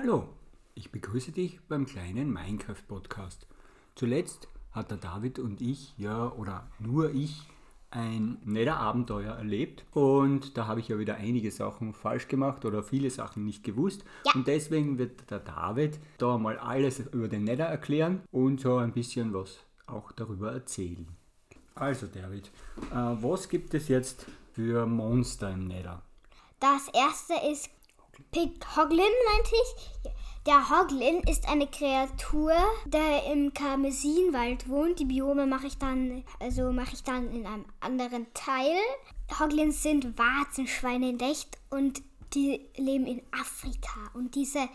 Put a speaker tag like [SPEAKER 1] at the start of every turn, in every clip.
[SPEAKER 1] Hallo, ich begrüße dich beim kleinen Minecraft-Podcast. Zuletzt hat der David und ich, ja, oder nur ich, ein netter Abenteuer erlebt und da habe ich ja wieder einige Sachen falsch gemacht oder viele Sachen nicht gewusst
[SPEAKER 2] Ja.
[SPEAKER 1] und deswegen wird der David da mal alles über den Nether erklären und so ein bisschen was auch darüber erzählen. Also David, äh, was gibt es jetzt für Monster im Nether?
[SPEAKER 2] Das erste ist Pig Hoglin, meinte ich. Der Hoglin ist eine Kreatur, der im Karmesinwald wohnt. Die Biome mache ich dann, also mache ich dann in einem anderen Teil. Hoglins sind Warzenschweine in echt und die leben in Afrika. Und diese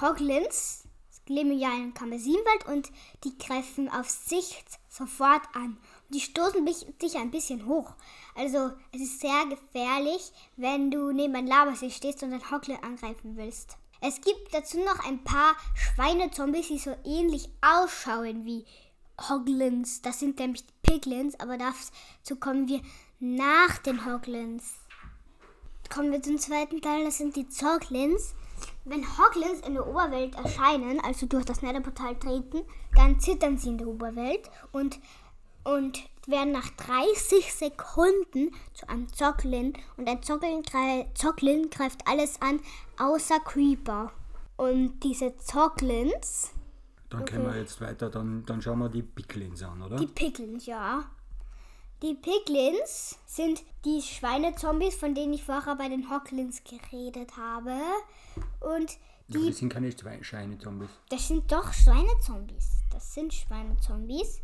[SPEAKER 2] Hoglins leben ja im Karmesinwald und die greifen auf Sicht sofort an. Und die stoßen dich, ein bisschen hoch. Also es ist sehr gefährlich, wenn du neben einem Lavasee stehst und einen Hoglin angreifen willst. Es gibt dazu noch ein paar Schweinezombies, die so ähnlich ausschauen wie Hoglins. Das sind nämlich die Piglins, aber dazu kommen wir nach den Hoglins. Kommen wir zum zweiten Teil, das sind die Zoglins. Wenn Hoglins in der Oberwelt erscheinen, also durch das Netherportal treten, dann zittern sie in der Oberwelt und, und werden nach 30 Sekunden zu einem Zoglin. Und ein Zoglin, grei- Zoglin greift alles an, außer Creeper. Und diese Zoglins,
[SPEAKER 1] Dann können wir jetzt weiter, dann, dann schauen wir die Picklins an, oder?
[SPEAKER 2] die Piglins, ja. Die Piglins sind die Schweinezombies, von denen ich vorher bei den Hoglins geredet habe. Und die
[SPEAKER 1] das sind keine Schwe- Schweinezombies.
[SPEAKER 2] Das sind doch Schweinezombies. Das sind Schweinezombies.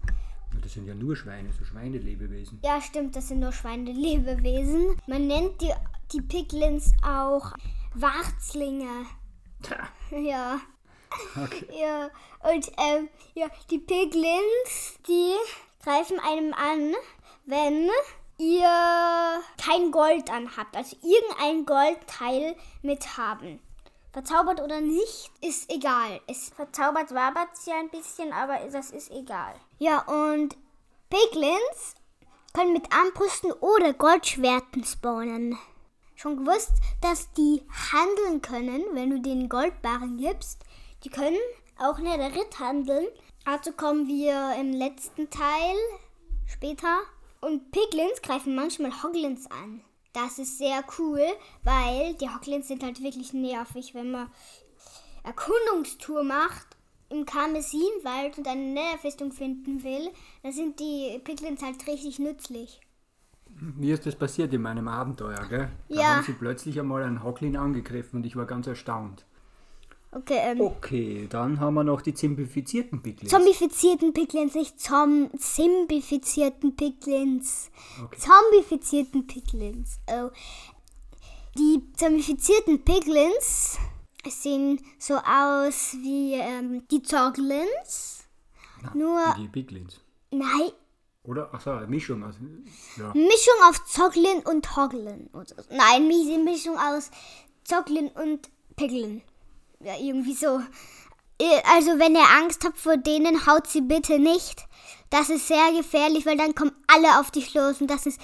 [SPEAKER 1] Das sind ja nur Schweine, so Schweinelebewesen.
[SPEAKER 2] Ja, stimmt, das sind nur Schweinelebewesen. Man nennt die, die Piglins auch Warzlinge.
[SPEAKER 1] Tja,
[SPEAKER 2] Ja.
[SPEAKER 1] okay.
[SPEAKER 2] Ja, und ähm, ja, die Piglins, die greifen einem an, wenn ihr kein Gold anhabt, also irgendein Goldteil mit haben. Verzaubert oder nicht, ist egal. Es verzaubert wabert ja ein bisschen, aber das ist egal. Ja, und Piglins können mit Armbrüsten oder Goldschwerten spawnen. Schon gewusst, dass die handeln können, wenn du denen Goldbarren gibst. Die können auch Netherite handeln. Dazu kommen wir im letzten Teil später. Und Piglins greifen manchmal Hoglins an. Das ist sehr cool, weil die Hoglins sind halt wirklich nervig, wenn man Erkundungstour macht im Karmesinwald und eine Netherfestung finden will, dann sind die Piglins halt richtig nützlich.
[SPEAKER 1] Wie ist das passiert in meinem Abenteuer, gell? Da
[SPEAKER 2] Ja.
[SPEAKER 1] haben sie plötzlich einmal einen Hocklin angegriffen und ich war ganz erstaunt.
[SPEAKER 2] Okay, ähm,
[SPEAKER 1] Okay, dann haben wir noch die zimpifizierten Picklins.
[SPEAKER 2] zombifizierten Piglins, nicht zom zimbifizierten Piglins.
[SPEAKER 1] Okay.
[SPEAKER 2] Zombifizierten Piglins. Oh. Die zombifizierten Piglins sehen so aus wie ähm, die Zoglins. Nur,
[SPEAKER 1] Wie die Picklins.
[SPEAKER 2] nein,
[SPEAKER 1] Oder? Achso, Mischung. Also, ja.
[SPEAKER 2] Mischung aus Zoglin und Hoglin. Nein, Mi- Mischung aus Zoglin und Piglin. Ja, irgendwie so. Äh, Also, wenn ihr Angst habt vor denen, haut sie bitte nicht. Das ist sehr gefährlich, weil dann kommen alle auf dich los und das ist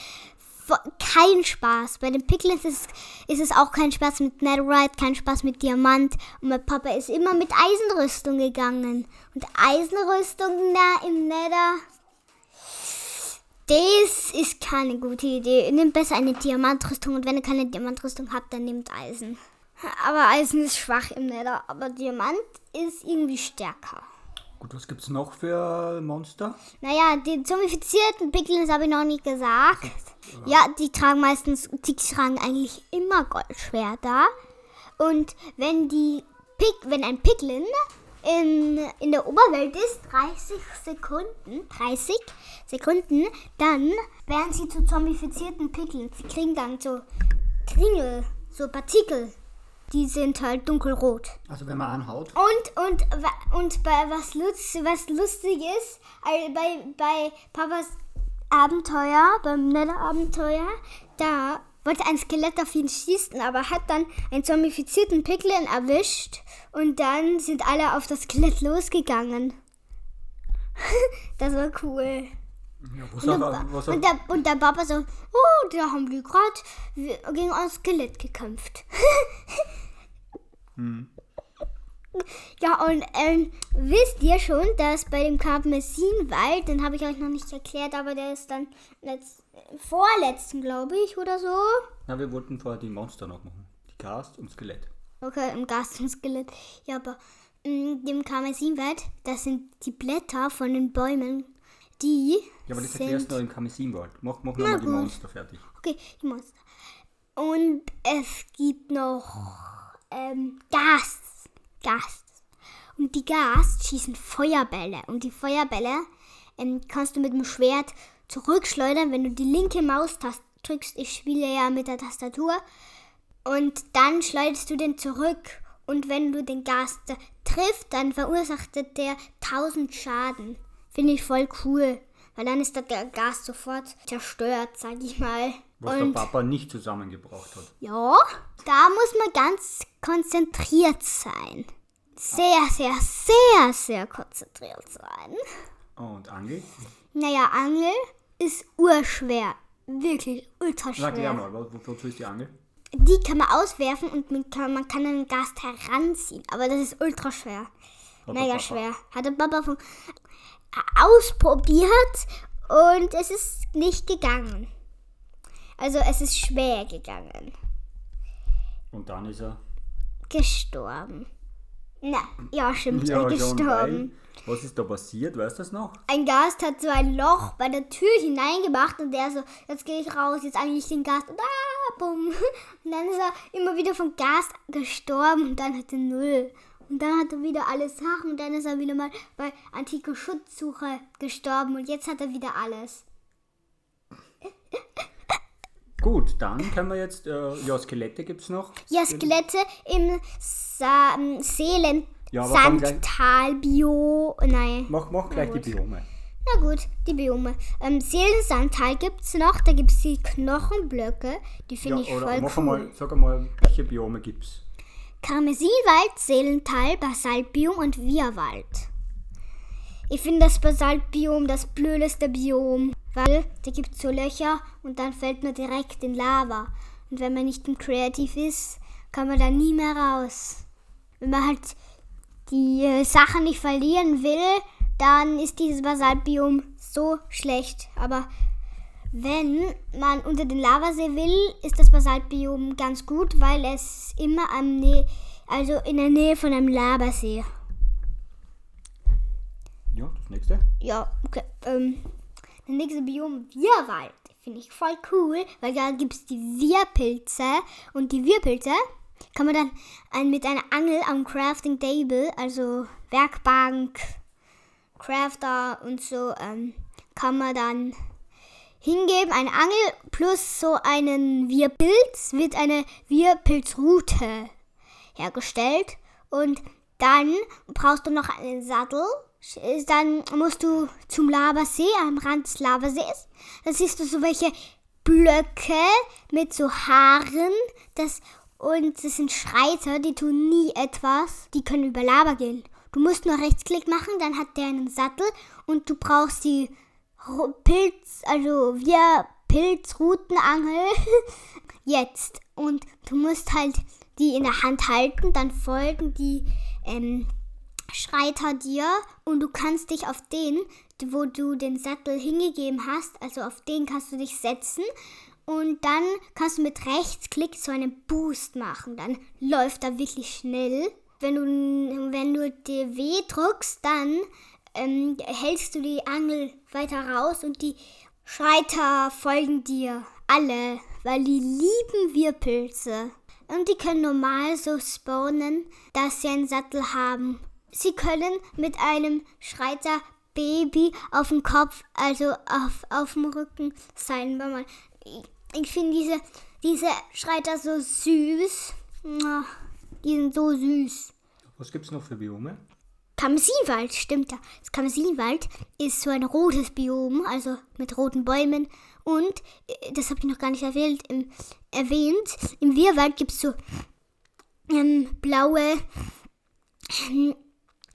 [SPEAKER 2] kein Spaß. Bei den Piglins ist, ist es auch kein Spaß mit Netherite, kein Spaß mit Diamant. Und mein Papa ist immer mit Eisenrüstung gegangen. Und Eisenrüstung da im Nether, das ist keine gute Idee. Nehmt besser eine Diamantrüstung und wenn ihr keine Diamantrüstung habt, dann nehmt Eisen. Aber Eisen ist schwach im Nether, aber Diamant ist irgendwie stärker.
[SPEAKER 1] Gut, was gibt's noch für Monster?
[SPEAKER 2] Naja, die zombifizierten Piglins habe ich noch nicht gesagt. Ja, die tragen meistens, die tragen eigentlich immer Goldschwerter. Und wenn die Pig, wenn ein Piglin in, in der Oberwelt ist, 30 Sekunden, 30 Sekunden, dann werden sie zu zombifizierten Piglins. Sie kriegen dann so Kringel, so Partikel. Die sind halt dunkelrot.
[SPEAKER 1] Also wenn man anhaut.
[SPEAKER 2] Und, und, und bei was, lutz, was lustig ist, äh, bei, bei Papas Abenteuer, beim Nether-Abenteuer, da wollte ein Skelett auf ihn schießen, aber hat dann einen zombifizierten Piglin erwischt und dann sind alle auf das Skelett losgegangen. das war cool.
[SPEAKER 1] Ja, was
[SPEAKER 2] Und, der,
[SPEAKER 1] was
[SPEAKER 2] und,
[SPEAKER 1] auch,
[SPEAKER 2] der, und der Papa so, oh, da haben die gerade gegen ein Skelett gekämpft. Ja, und ähm, wisst ihr schon, dass bei dem Karmesinwald, den habe ich euch noch nicht erklärt, aber der ist dann letzt, vorletzten, glaube ich, oder so.
[SPEAKER 1] Na, wir wollten vorher die Monster noch machen. Die Gast und Skelett.
[SPEAKER 2] Okay, im Gast und Skelett. Ja, aber in dem Karmesinwald, das sind die Blätter von den Bäumen, die
[SPEAKER 1] Ja, aber das
[SPEAKER 2] sind...
[SPEAKER 1] erklärst du noch im Kamisinwald. Mach, mach nochmal die. Monster fertig.
[SPEAKER 2] Okay, die Monster. Und es gibt noch ähm, Gas. Gas. Und die Gas schießen Feuerbälle. Und die Feuerbälle ähm, kannst du mit dem Schwert zurückschleudern, wenn du die linke Maustaste drückst. Ich spiele ja mit der Tastatur. Und dann schleuderst du den zurück. Und wenn du den Gas da trifft, dann verursacht der 1000 Schaden. Finde ich voll cool. Weil dann ist der Gas sofort zerstört, sag ich mal.
[SPEAKER 1] Was
[SPEAKER 2] Und
[SPEAKER 1] der Papa nicht zusammengebracht hat.
[SPEAKER 2] ja, da muss man ganz konzentriert sein. Sehr, sehr, sehr, sehr konzentriert sein.
[SPEAKER 1] Und Angel?
[SPEAKER 2] Naja, Angel ist urschwer. Wirklich ultra
[SPEAKER 1] Sag ja
[SPEAKER 2] schwer.
[SPEAKER 1] mal, wo- wozu ist die Angel?
[SPEAKER 2] Die kann man auswerfen und man kann, man kann einen Gast heranziehen. Aber das ist ultra schwer.
[SPEAKER 1] Hat
[SPEAKER 2] Mega schwer. Hat der Papa von, ausprobiert und es ist nicht gegangen. Also es ist schwer gegangen.
[SPEAKER 1] Und dann ist er.
[SPEAKER 2] Gestorben. Na, ja, stimmt,
[SPEAKER 1] Ja,
[SPEAKER 2] gestorben.
[SPEAKER 1] weil- Was ist da passiert? Weißt du das noch?
[SPEAKER 2] Ein Gast hat so ein Loch bei der Tür hineingemacht und der so, jetzt gehe ich raus, jetzt eigentlich den Gast und ah, bumm. Und dann ist er immer wieder von Gas gestorben und dann hat er null. Und dann hat er wieder alle Sachen und dann ist er wieder mal bei antike Schutzsuche gestorben und jetzt hat er wieder alles.
[SPEAKER 1] Gut, dann können wir jetzt. Äh, ja, Skelette gibt's noch.
[SPEAKER 2] Ja, Skelette im Sa ähm, Seelen
[SPEAKER 1] Ja, gleich-
[SPEAKER 2] Sandtal-Bio. Nein.
[SPEAKER 1] Mach, mach gleich die. Biome.
[SPEAKER 2] Na gut, die Biome. Ähm, Seelensandtal gibt's noch. Da gibt's die Knochenblöcke. Die
[SPEAKER 1] Ja,
[SPEAKER 2] finde ich
[SPEAKER 1] oder
[SPEAKER 2] voll
[SPEAKER 1] mach
[SPEAKER 2] cool.
[SPEAKER 1] einmal, sag einmal, welche Biome gibt's?
[SPEAKER 2] Karmesinwald, Seelental, Basaltbiom und Wirwald. Ich finde das Basaltbiom das blödeste Biom, weil da gibt so Löcher und dann fällt man direkt in Lava. Und wenn man nicht im Kreativ ist, kann man da nie mehr raus. Wenn man halt die äh, Sachen nicht verlieren will, dann ist dieses Basaltbiom so schlecht. Aber wenn man unter den Lavasee will, ist das Basaltbiom ganz gut, weil es immer am Nä also in der Nähe von einem Lavasee.
[SPEAKER 1] Ja, das nächste.
[SPEAKER 2] Ja, okay. Ähm, der nächste Biom Wirrwald. Finde ich voll cool, weil da gibt es die Wirrpilze. Und die Wirrpilze kann man dann mit einer Angel am Crafting Table, also Werkbank, Crafter und so, ähm, kann man dann hingeben. Eine Angel plus so einen Wirrpilz wird eine Wirrpilzroute hergestellt. Und dann brauchst du noch einen Sattel. Dann musst du zum Lavasee, am Rand des Lavasees. Da siehst du so welche Blöcke mit so Haaren. Das, und das sind Schreiter, die tun nie etwas. Die können über Lava gehen. Du musst nur Rechtsklick machen, dann hat der einen Sattel und du brauchst die Pilz, also wir Pilzroutenangel jetzt. Und du musst halt die in der Hand halten, dann folgen die ähm, Schreiter dir und du kannst dich auf den, wo du den Sattel hingegeben hast, also auf den kannst du dich setzen und dann kannst du mit Rechtsklick so einen Boost machen. Dann läuft er wirklich schnell. Wenn du, wenn du dir W drückst, dann ähm, hältst du die Angel weiter raus und die Schreiter folgen dir alle, weil die lieben Wirrpilze. Und die können normal so spawnen, dass sie einen Sattel haben. Sie können mit einem Schreiter Baby auf dem Kopf, also auf, auf dem Rücken sein. Man, ich ich finde diese, diese Schreiter so süß. Die sind so süß.
[SPEAKER 1] Was gibt's noch für Biome?
[SPEAKER 2] Kamsinwald, stimmt ja. Das Kamsinwald ist so ein rotes Biom, also mit roten Bäumen. Und, äh, das habe ich noch gar nicht erwähnt, im, erwähnt, im Wirrwald gibt es so ähm, blaue ähm,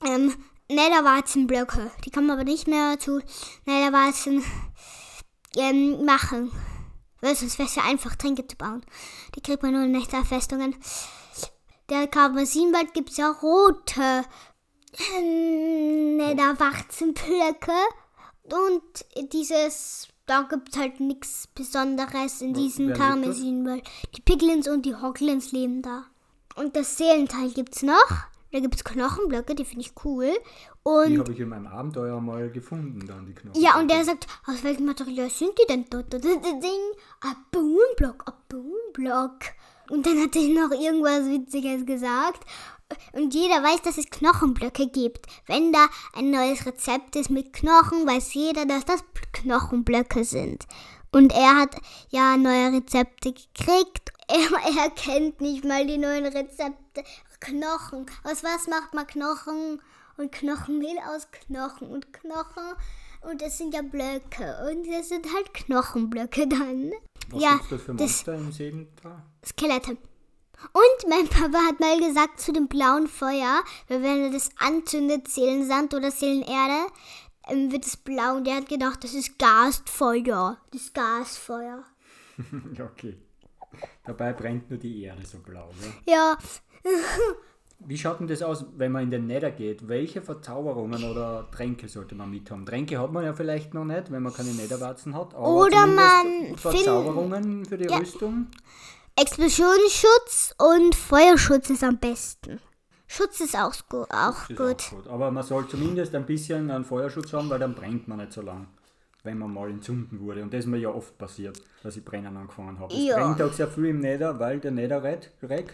[SPEAKER 2] ähm, Netherwarzenblöcke. Die kann man aber nicht mehr zu Netherwarzen ähm, machen. Weil sonst wäre es ja einfach, Tränke zu bauen. Die kriegt man nur in Netherfestungen. der Karmesinwald gibt es ja rote ähm, Netherwarzenblöcke. Und dieses, da gibt es halt nichts Besonderes in diesem
[SPEAKER 1] dort?
[SPEAKER 2] Karmesinwald. Die Piglins und die Hoglins leben da. Und das Seelenteil gibt es noch. Da gibt es Knochenblöcke, die finde ich cool.
[SPEAKER 1] Die
[SPEAKER 2] Und
[SPEAKER 1] habe ich in meinem Abenteuer mal gefunden, dann die Knochen.
[SPEAKER 2] ja, und der sagt, aus welchem Material sind die denn? Ein Bohnenblock, ein Bohnenblock. Und dann hat er noch irgendwas Witziges gesagt. Und jeder weiß, dass es Knochenblöcke gibt. Wenn da ein neues Rezept ist mit Knochen, weiß jeder, dass das Knochenblöcke sind. Und er hat ja neue Rezepte gekriegt. Er, er kennt nicht mal die neuen Rezepte. Knochen. Aus was macht man Knochen? Und Knochenmehl aus Knochen und Knochen. Und das sind ja Blöcke. Und das sind halt Knochenblöcke dann.
[SPEAKER 1] Was
[SPEAKER 2] ja,
[SPEAKER 1] gibt's da für
[SPEAKER 2] das
[SPEAKER 1] Monster im Seelental?
[SPEAKER 2] Skelette. Und mein Papa hat mal gesagt zu dem blauen Feuer, weil wenn er das anzündet, Seelensand oder Seelenerde, ähm, wird es blau. Und der hat gedacht, das ist Gasfeuer. Das ist Gasfeuer.
[SPEAKER 1] okay. Dabei brennt nur die Erde so blau. Ne?
[SPEAKER 2] Ja,
[SPEAKER 1] Wie schaut denn das aus, wenn man in den Nether geht? Welche Verzauberungen oder Tränke sollte man mit haben? Tränke hat man ja vielleicht noch nicht, wenn man keine Netherwarzen hat. Aber
[SPEAKER 2] Oder man
[SPEAKER 1] Verzauberungen für die
[SPEAKER 2] Ja.
[SPEAKER 1] Rüstung.
[SPEAKER 2] Explosionsschutz und Feuerschutz ist am besten. Schutz ist auch, gu auch
[SPEAKER 1] ist
[SPEAKER 2] gut.
[SPEAKER 1] auch gut. Aber man soll zumindest ein bisschen einen Feuerschutz haben, weil dann brennt man nicht so lang, wenn man mal entzünden wurde. Und das ist mir ja oft passiert, dass ich Brennen angefangen habe. Es
[SPEAKER 2] Ja.
[SPEAKER 1] brennt auch sehr viel im Nether, weil der Netherrack,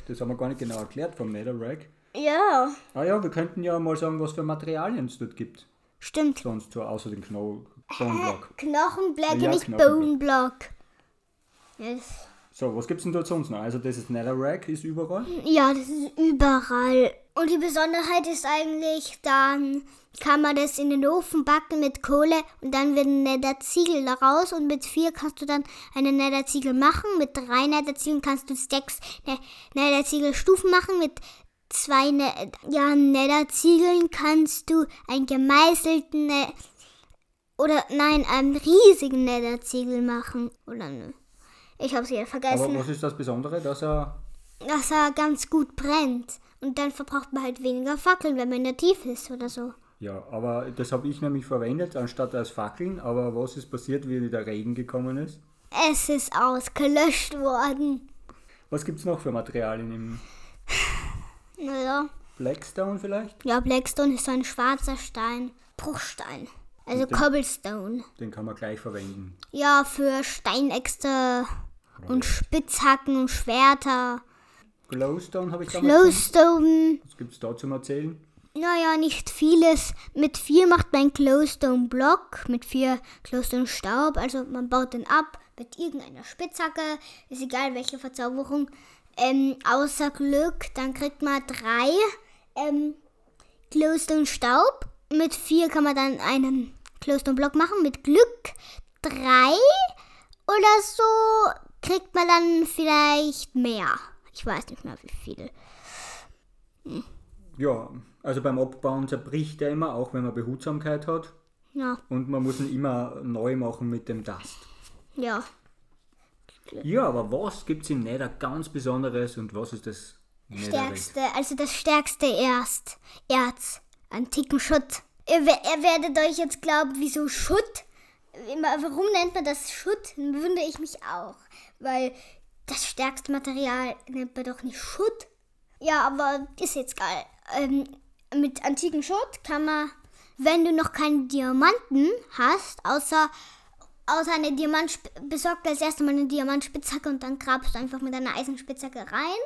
[SPEAKER 1] das haben wir gar nicht genau erklärt vom Netherrack.
[SPEAKER 2] Ja,
[SPEAKER 1] Ah ja, wir könnten ja mal sagen, was für Materialien es dort gibt.
[SPEAKER 2] stimmt.
[SPEAKER 1] Sonst so außer den Kno Knochenblock.
[SPEAKER 2] Knochenblöcke,
[SPEAKER 1] Ja,
[SPEAKER 2] nicht
[SPEAKER 1] Knochenblock.
[SPEAKER 2] Boneblock. Yes.
[SPEAKER 1] So, was gibt's denn dort sonst noch? Also das ist Netherrack, ist überall.
[SPEAKER 2] Ja, das ist überall. Und die Besonderheit ist eigentlich, dann kann man das in den Ofen backen mit Kohle und dann wird ein Netherziegel daraus und mit vier kannst du dann einen Netherziegel machen. Mit drei Netherziegeln kannst du sechs ne Netherziegelstufen machen. Mit zwei ne ja, Netherziegeln kannst du einen gemeißelten ne oder nein, einen riesigen Netherziegel machen. Oder ne. Ich hab's wieder
[SPEAKER 1] Aber
[SPEAKER 2] vergessen
[SPEAKER 1] was ist das Besondere, dass er...
[SPEAKER 2] dass er ganz gut brennt. Und dann verbraucht man halt weniger Fackeln, wenn man in der Tiefe ist oder so.
[SPEAKER 1] Ja, aber das habe ich nämlich verwendet, anstatt als Fackeln. Aber was ist passiert, wie der Regen gekommen ist?
[SPEAKER 2] Es ist ausgelöscht worden.
[SPEAKER 1] Was gibt's noch für Materialien im. Blackstone vielleicht?
[SPEAKER 2] Ja, Blackstone ist so ein schwarzer Stein. Bruchstein. Also Cobblestone.
[SPEAKER 1] Den kann man gleich verwenden.
[SPEAKER 2] Ja, für Steinäxte und Spitzhacken und Schwerter.
[SPEAKER 1] Glowstone habe ich damals.
[SPEAKER 2] Glowstone.
[SPEAKER 1] Was gibt's da zum Erzählen?
[SPEAKER 2] Naja, nicht vieles. Mit vier macht man einen Glowstone-Block, mit vier Glowstone-Staub. Also man baut den ab mit irgendeiner Spitzhacke. Ist egal, welche Verzauberung. Ähm, außer Glück, dann kriegt man drei ähm, Glowstone-Staub. Mit vier kann man dann einen Glowstone-Block machen. Mit Glück drei oder so kriegt man dann vielleicht mehr. Ich weiß nicht mehr, wie viel.
[SPEAKER 1] Ja, also beim Abbauen zerbricht er immer, auch wenn man Behutsamkeit hat.
[SPEAKER 2] Ja,
[SPEAKER 1] Und man muss ihn immer neu machen mit dem Dust.
[SPEAKER 2] ja.
[SPEAKER 1] Ja, aber was gibt's im Nether ganz Besonderes und was ist das
[SPEAKER 2] Stärkste, also das stärkste Erst, Erz, antiken Schutt. Ihr, ihr werdet euch jetzt glauben, wieso Schutt? Warum nennt man das Schutt? Wundere ich mich auch. Weil das stärkste Material nennt man doch nicht Schutt. Ja, aber ist jetzt geil. Ähm, mit antiken Schutt kann man, wenn du noch keine Diamanten hast, außer außer eine Diamant besorgt als erstes mal eine Diamantspitzhacke und dann grabst du einfach mit einer Eisenspitzhacke rein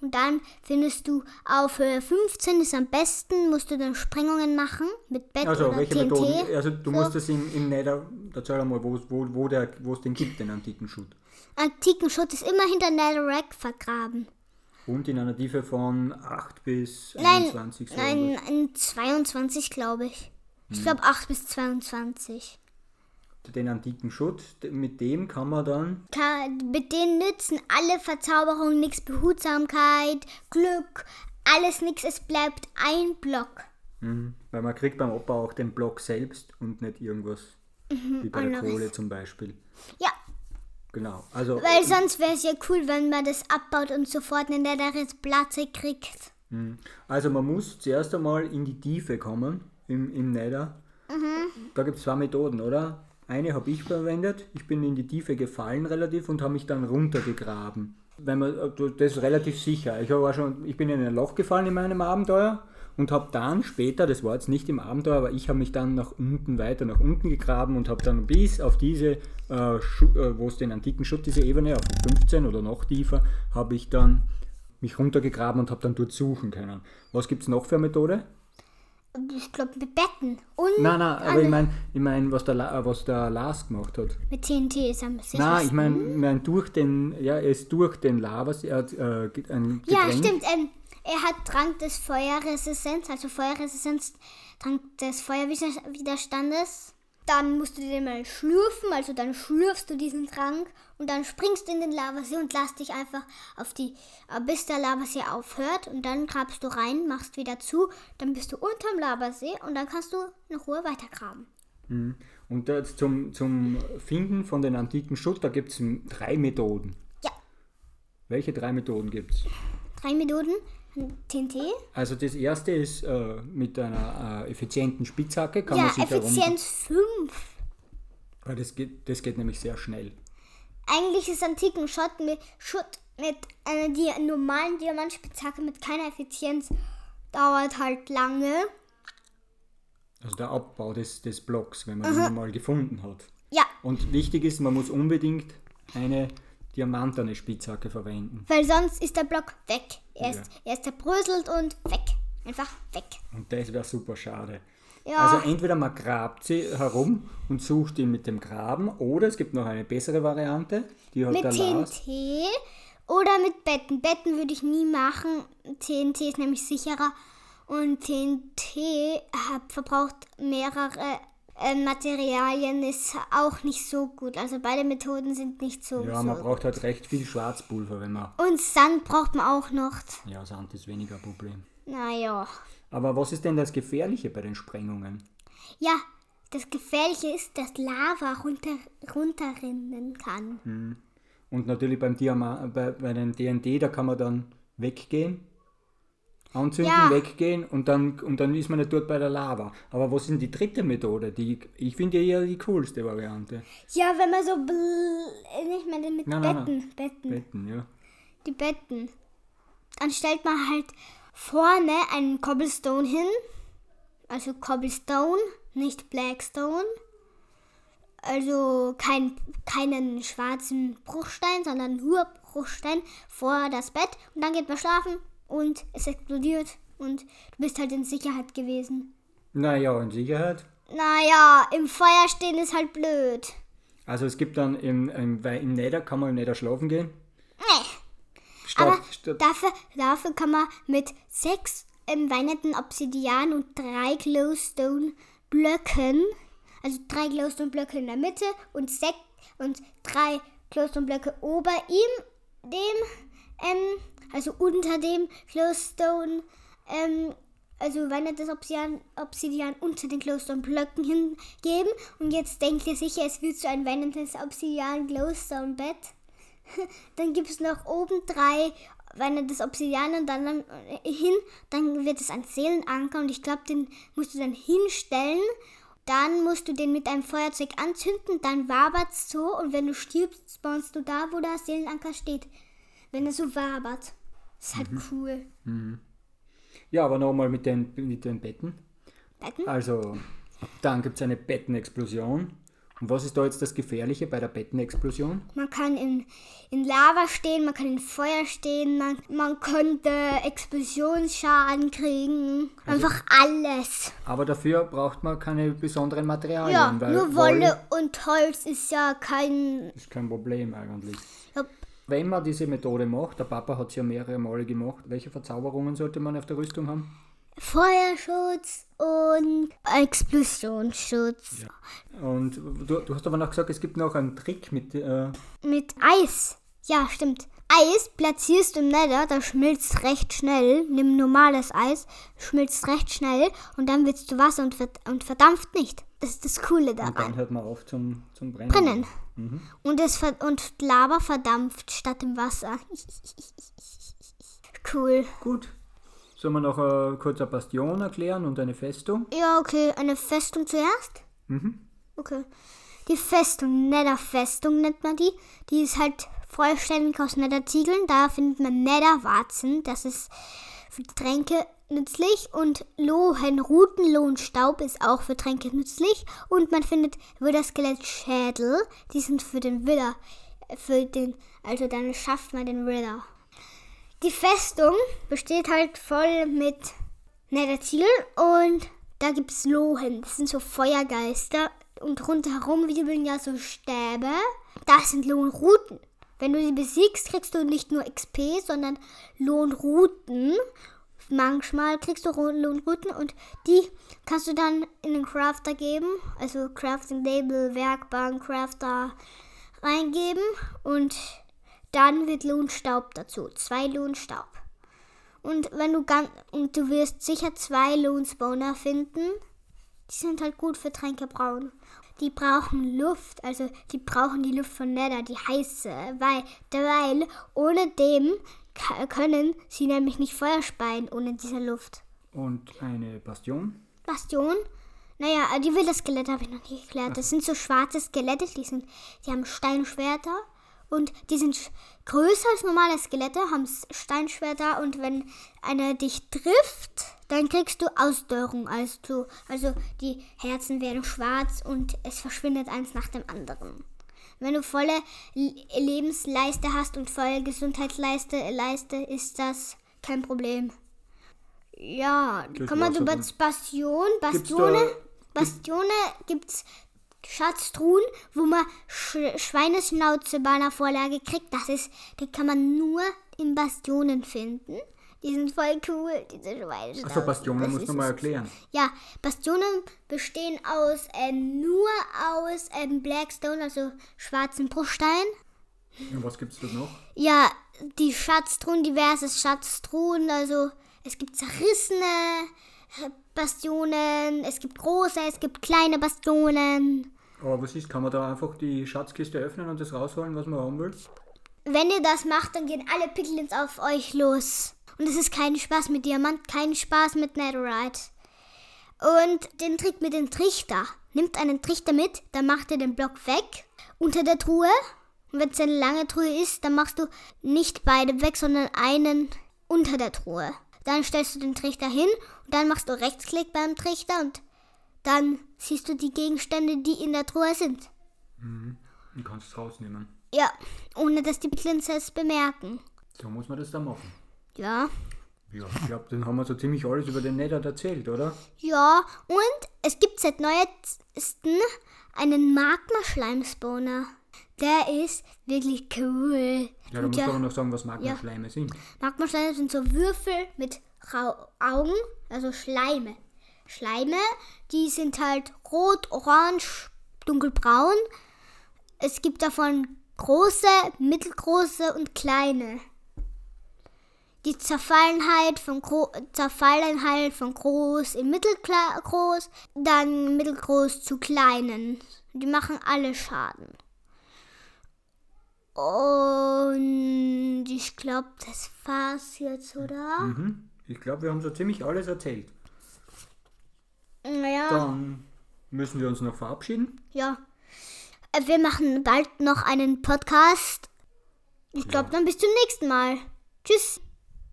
[SPEAKER 2] und dann findest du auf Höhe 15 ist am besten, musst du dann Sprengungen machen mit Bett
[SPEAKER 1] Also,
[SPEAKER 2] oder
[SPEAKER 1] welche
[SPEAKER 2] TNT.
[SPEAKER 1] Methoden? Also, du
[SPEAKER 2] So.
[SPEAKER 1] musst das im, im Nether, erzähl einmal, wo, wo, wo, der, wo es den gibt, den antiken Schutt.
[SPEAKER 2] Antiken Schutt ist immer hinter Netherrack vergraben.
[SPEAKER 1] Und in einer Tiefe von 8 bis
[SPEAKER 2] Nein,
[SPEAKER 1] 21. so
[SPEAKER 2] nein,
[SPEAKER 1] irgendwas.
[SPEAKER 2] in 22 glaube ich.
[SPEAKER 1] Hm.
[SPEAKER 2] Ich glaube 8 bis 22.
[SPEAKER 1] Den antiken Schutt, mit dem kann man dann
[SPEAKER 2] Ka- Mit denen nützen alle Verzauberungen nichts, Behutsamkeit, Glück, alles nichts, es bleibt ein Block.
[SPEAKER 1] Mhm. Weil man kriegt beim Abbau auch den Block selbst und nicht irgendwas wie bei der. Kohle zum Beispiel.
[SPEAKER 2] Ja,
[SPEAKER 1] genau. Also,
[SPEAKER 2] Weil sonst wäre es ja cool, wenn man das abbaut und sofort eine Netherite-Platte kriegt.
[SPEAKER 1] also man muss zuerst einmal in die Tiefe kommen im, im Nether. Da gibt es zwei Methoden, oder? Eine habe ich verwendet. Ich bin in die Tiefe gefallen relativ und habe mich dann runtergegraben. Wenn man, äh, das ist relativ sicher. Ich, auch schon, ich bin in ein Loch gefallen in meinem Abenteuer und habe dann später, das war jetzt nicht im Abenteuer, aber ich habe mich dann nach unten, weiter nach unten gegraben und habe dann bis auf diese, äh, äh, wo es den antiken Schutt, diese Ebene, auf die 15 oder noch tiefer, habe ich dann mich runtergegraben und habe dann dort suchen können. Was gibt es noch für eine Methode?
[SPEAKER 2] Ich glaube mit Betten und
[SPEAKER 1] Nein, nein, aber ich meine, ich mein, was, der, La- was der Lars gemacht hat.
[SPEAKER 2] mit TNT ist am sichersten.
[SPEAKER 1] Nein, ich meine, ich mein, durch den, ja, er ist durch den Lava, er hat äh, ein Getränk.
[SPEAKER 2] Ja, stimmt. Ähm, er hat Trank des Feuerresistenz, also Feuerresistenz, Trank des Feuerwiderstandes. Dann musst du den mal schlürfen, also dann schlürfst du diesen Trank und dann springst du in den Lavasee und lass dich einfach auf die, bis der Lavasee aufhört und dann grabst du rein, machst wieder zu, dann bist du unterm Lavasee und dann kannst du in Ruhe weitergraben.
[SPEAKER 1] Mhm. Und jetzt zum, zum Finden von den antiken Schutt, da gibt es drei Methoden.
[SPEAKER 2] Ja,
[SPEAKER 1] Welche drei Methoden gibt es?
[SPEAKER 2] drei Methoden. TNT.
[SPEAKER 1] Also das erste ist äh, mit einer äh, effizienten Spitzhacke, kann
[SPEAKER 2] Ja,
[SPEAKER 1] man sich
[SPEAKER 2] Effizienz 5.
[SPEAKER 1] Weil das geht, das geht nämlich sehr schnell.
[SPEAKER 2] Eigentlich ist antiken Schutt mit, Schutt mit einer Di normalen Diamantspitzhacke mit keiner Effizienz dauert halt lange.
[SPEAKER 1] Also der Abbau des, des Blocks, wenn man ihn mal gefunden hat.
[SPEAKER 2] Ja,
[SPEAKER 1] Und wichtig ist, man muss unbedingt eine diamantene Spitzhacke verwenden.
[SPEAKER 2] weil sonst ist der Block weg. Er ist, er ist zerbröselt und weg. Einfach weg.
[SPEAKER 1] Und das wäre super schade.
[SPEAKER 2] Ja.
[SPEAKER 1] Also entweder man grabt sie herum und sucht ihn mit dem Graben, oder es gibt noch eine bessere Variante, die hat
[SPEAKER 2] Mit
[SPEAKER 1] der.
[SPEAKER 2] TNT oder mit Betten. Betten würde ich nie machen. TNT ist nämlich sicherer. Und TNT hat, verbraucht mehrere äh, Materialien, ist auch nicht so gut. Also beide Methoden sind nicht so
[SPEAKER 1] Ja,
[SPEAKER 2] so
[SPEAKER 1] man braucht halt recht viel Schwarzpulver, wenn man.
[SPEAKER 2] Und Sand braucht man auch noch.
[SPEAKER 1] Ja, Sand ist weniger ein Problem.
[SPEAKER 2] Naja.
[SPEAKER 1] Aber was ist denn das Gefährliche bei den Sprengungen?
[SPEAKER 2] Ja, das Gefährliche ist, dass Lava runter, runterrinnen kann.
[SPEAKER 1] Hm. Und natürlich beim Diamant, bei, bei den DND, da kann man dann weggehen, anzünden,
[SPEAKER 2] Ja.
[SPEAKER 1] weggehen und dann, und dann ist man nicht dort bei der Lava. Aber was ist denn die dritte Methode? Die, ich finde ja die coolste Variante.
[SPEAKER 2] Ja, wenn man so. bl- Ich meine mit
[SPEAKER 1] Nein, nein,
[SPEAKER 2] Betten. Betten.
[SPEAKER 1] Betten, ja.
[SPEAKER 2] Die Betten. Dann stellt man halt vorne einen Cobblestone hin. Also Cobblestone, nicht Blackstone. Also kein, keinen schwarzen Bruchstein, sondern nur Bruchstein vor das Bett. Und dann geht man schlafen und es explodiert und du bist halt in Sicherheit gewesen.
[SPEAKER 1] Naja, in Sicherheit.
[SPEAKER 2] Naja, im Feuer stehen ist halt blöd.
[SPEAKER 1] Also es gibt dann im, im, im Nether kann man im Nether schlafen gehen.
[SPEAKER 2] Nee.
[SPEAKER 1] Statt,
[SPEAKER 2] Aber
[SPEAKER 1] statt,
[SPEAKER 2] dafür, dafür kann man mit sechs ähm, weinenden Obsidian und drei Glowstone Blöcken, also drei Glowstone Blöcke in der Mitte und sechs und drei Glowstone Blöcke ober ihm, dem, ähm, also unter dem Glowstone, ähm, also weinendes Obsidian, Obsidian unter den Glowstone Blöcken hingeben. Und jetzt denkt ihr sicher, es wird so ein weinendes Obsidian Glowstone Bett. Dann gibt es noch oben drei, wenn das Obsidian und dann äh, hin, dann wird es ein Seelenanker und ich glaube, den musst du dann hinstellen. Dann musst du den mit einem Feuerzeug anzünden, dann wabert es so und wenn du stirbst, spawnst du da, wo der Seelenanker steht. Wenn er so wabert. Ist halt cool.
[SPEAKER 1] ja, aber nochmal mit den, mit den Betten.
[SPEAKER 2] Betten?
[SPEAKER 1] Also, dann gibt es eine Bettenexplosion. Und was ist da jetzt das Gefährliche bei der Bettenexplosion?
[SPEAKER 2] Man kann in, in Lava stehen, man kann in Feuer stehen, man, man könnte Explosionsschaden kriegen. Einfach alles.
[SPEAKER 1] Aber dafür braucht man keine besonderen Materialien.
[SPEAKER 2] Ja,
[SPEAKER 1] weil
[SPEAKER 2] nur Wolle und Holz ist ja kein.
[SPEAKER 1] ist kein Problem eigentlich.
[SPEAKER 2] Ja,
[SPEAKER 1] Wenn man diese Methode macht, der Papa hat es ja mehrere Male gemacht, welche Verzauberungen sollte man auf der Rüstung haben?
[SPEAKER 2] Feuerschutz und Explosionsschutz.
[SPEAKER 1] Und du, du hast aber noch gesagt, es gibt noch einen Trick mit. Äh,
[SPEAKER 2] Mit Eis. Ja, stimmt. Eis platzierst du im Nether, das schmilzt recht schnell. Nimm normales Eis, schmilzt recht schnell und dann wird es zu Wasser und verdampft nicht. Das ist das Coole
[SPEAKER 1] Und
[SPEAKER 2] daran.
[SPEAKER 1] dann hört man auf zum, zum Brennen.
[SPEAKER 2] Brennen.
[SPEAKER 1] Mhm.
[SPEAKER 2] Und, es und Lava verdampft statt im Wasser. cool.
[SPEAKER 1] Gut. Sollen wir noch äh, kurz eine Bastion erklären und eine Festung?
[SPEAKER 2] Ja, okay. Eine Festung zuerst?
[SPEAKER 1] Mhm.
[SPEAKER 2] Okay. Die Festung, Nether-Festung nennt man die. Die ist halt vollständig aus Nether-Ziegeln. Da findet man Nether-Warzen. Das ist für Tränke nützlich. Und Lohenruten, Lohenstaub ist auch für Tränke nützlich. Und man findet Wither-Skelett-Schädel. Die sind für den Wither. Für den, also dann schafft man den Wither. Die Festung besteht halt voll mit Netherziegel und da gibt's Lohen. Das sind so Feuergeister und rundherum wirbeln ja so Stäbe. Das sind Lohnruten. Wenn du sie besiegst, kriegst du nicht nur XP, sondern Lohnruten. Manchmal kriegst du Ro- Lohnruten und die kannst du dann in den Crafter geben, also Crafting Table, Werkbank, Crafter reingeben und dann wird Lohnstaub dazu. Zwei Lohnstaub. Und wenn du ganz und du wirst sicher zwei Lohnspawner finden. Die sind halt gut für Tränke brauen. Die brauchen Luft, also die brauchen die Luft von Nether, die heiße, weil, weil ohne dem können sie nämlich nicht Feuer speien ohne diese Luft.
[SPEAKER 1] Und eine Bastion?
[SPEAKER 2] Bastion. Naja, die Wilder-Skelette habe ich noch nicht erklärt. Das sind so schwarze Skelette, die, sind, die haben Steinschwerter und die sind größer als normale Skelette, haben Steinschwerter und wenn einer dich trifft, dann kriegst du Ausdörrung. Also, also die Herzen werden schwarz und es verschwindet eins nach dem anderen. Wenn du volle Lebensleiste hast und volle Gesundheitsleiste, Leiste, ist das kein Problem. Ja, man
[SPEAKER 1] war's
[SPEAKER 2] über
[SPEAKER 1] aber.
[SPEAKER 2] Bastion,
[SPEAKER 1] da-
[SPEAKER 2] Bastione, Bastione gibt's Schatztruhen, wo man Sch Schweineschnauze bei einer Vorlage kriegt. Das ist, die kann man nur in Bastionen finden. Die sind voll cool, diese Schweineschnauze.
[SPEAKER 1] Achso, Bastionen musst
[SPEAKER 2] ist
[SPEAKER 1] du mal erklären.
[SPEAKER 2] Ja, Bastionen bestehen aus ähm, nur aus ähm, Blackstone, also schwarzem Bruchstein.
[SPEAKER 1] Und was gibt's da noch?
[SPEAKER 2] Ja, die Schatztruhen, diverse Schatztruhen, also es gibt zerrissene äh, Bastionen, es gibt große, es gibt kleine Bastionen.
[SPEAKER 1] Aber was ist, kann man da einfach die Schatzkiste öffnen und das rausholen, was man haben will?
[SPEAKER 2] Wenn ihr das macht, dann gehen alle Piglins auf euch los. Und es ist kein Spaß mit Diamant, kein Spaß mit Netherite. Und den Trick mit dem Trichter. Nimmt einen Trichter mit, dann macht ihr den Block weg unter der Truhe. Und wenn es eine lange Truhe ist, dann machst du nicht beide weg, sondern einen unter der Truhe. Dann stellst du den Trichter hin und dann machst du Rechtsklick beim Trichter und dann siehst du die Gegenstände, die in der Truhe sind.
[SPEAKER 1] Und kannst es rausnehmen.
[SPEAKER 2] Ja, ohne dass die Piglins es bemerken.
[SPEAKER 1] So muss man das dann machen.
[SPEAKER 2] Ja.
[SPEAKER 1] Ja, ich glaube, dann haben wir so ziemlich alles über den Nether erzählt, oder?
[SPEAKER 2] Ja, und es gibt seit neuestem einen Magma-Schleimspawner. Der ist wirklich cool.
[SPEAKER 1] Ja, da
[SPEAKER 2] Und
[SPEAKER 1] musst du aber noch sagen, was Magma-Schleime sind.
[SPEAKER 2] Magma-Schleime sind so Würfel mit Augen, also Schleime. Schleime, die sind halt rot, orange, dunkelbraun. Es gibt davon große, mittelgroße und kleine. Die Zerfallenheit von, Gro Zerfallenheit von groß in mittelgroß, dann mittelgroß zu kleinen. Die machen alle Schaden. Und ich glaube, das war's jetzt, oder?
[SPEAKER 1] Mhm. Ich glaube, wir haben so ziemlich alles erzählt.
[SPEAKER 2] Naja,
[SPEAKER 1] Dann müssen wir uns noch verabschieden.
[SPEAKER 2] ja. Äh, Wir machen bald noch einen Podcast. Ich glaube, dann bis zum nächsten Mal. Tschüss.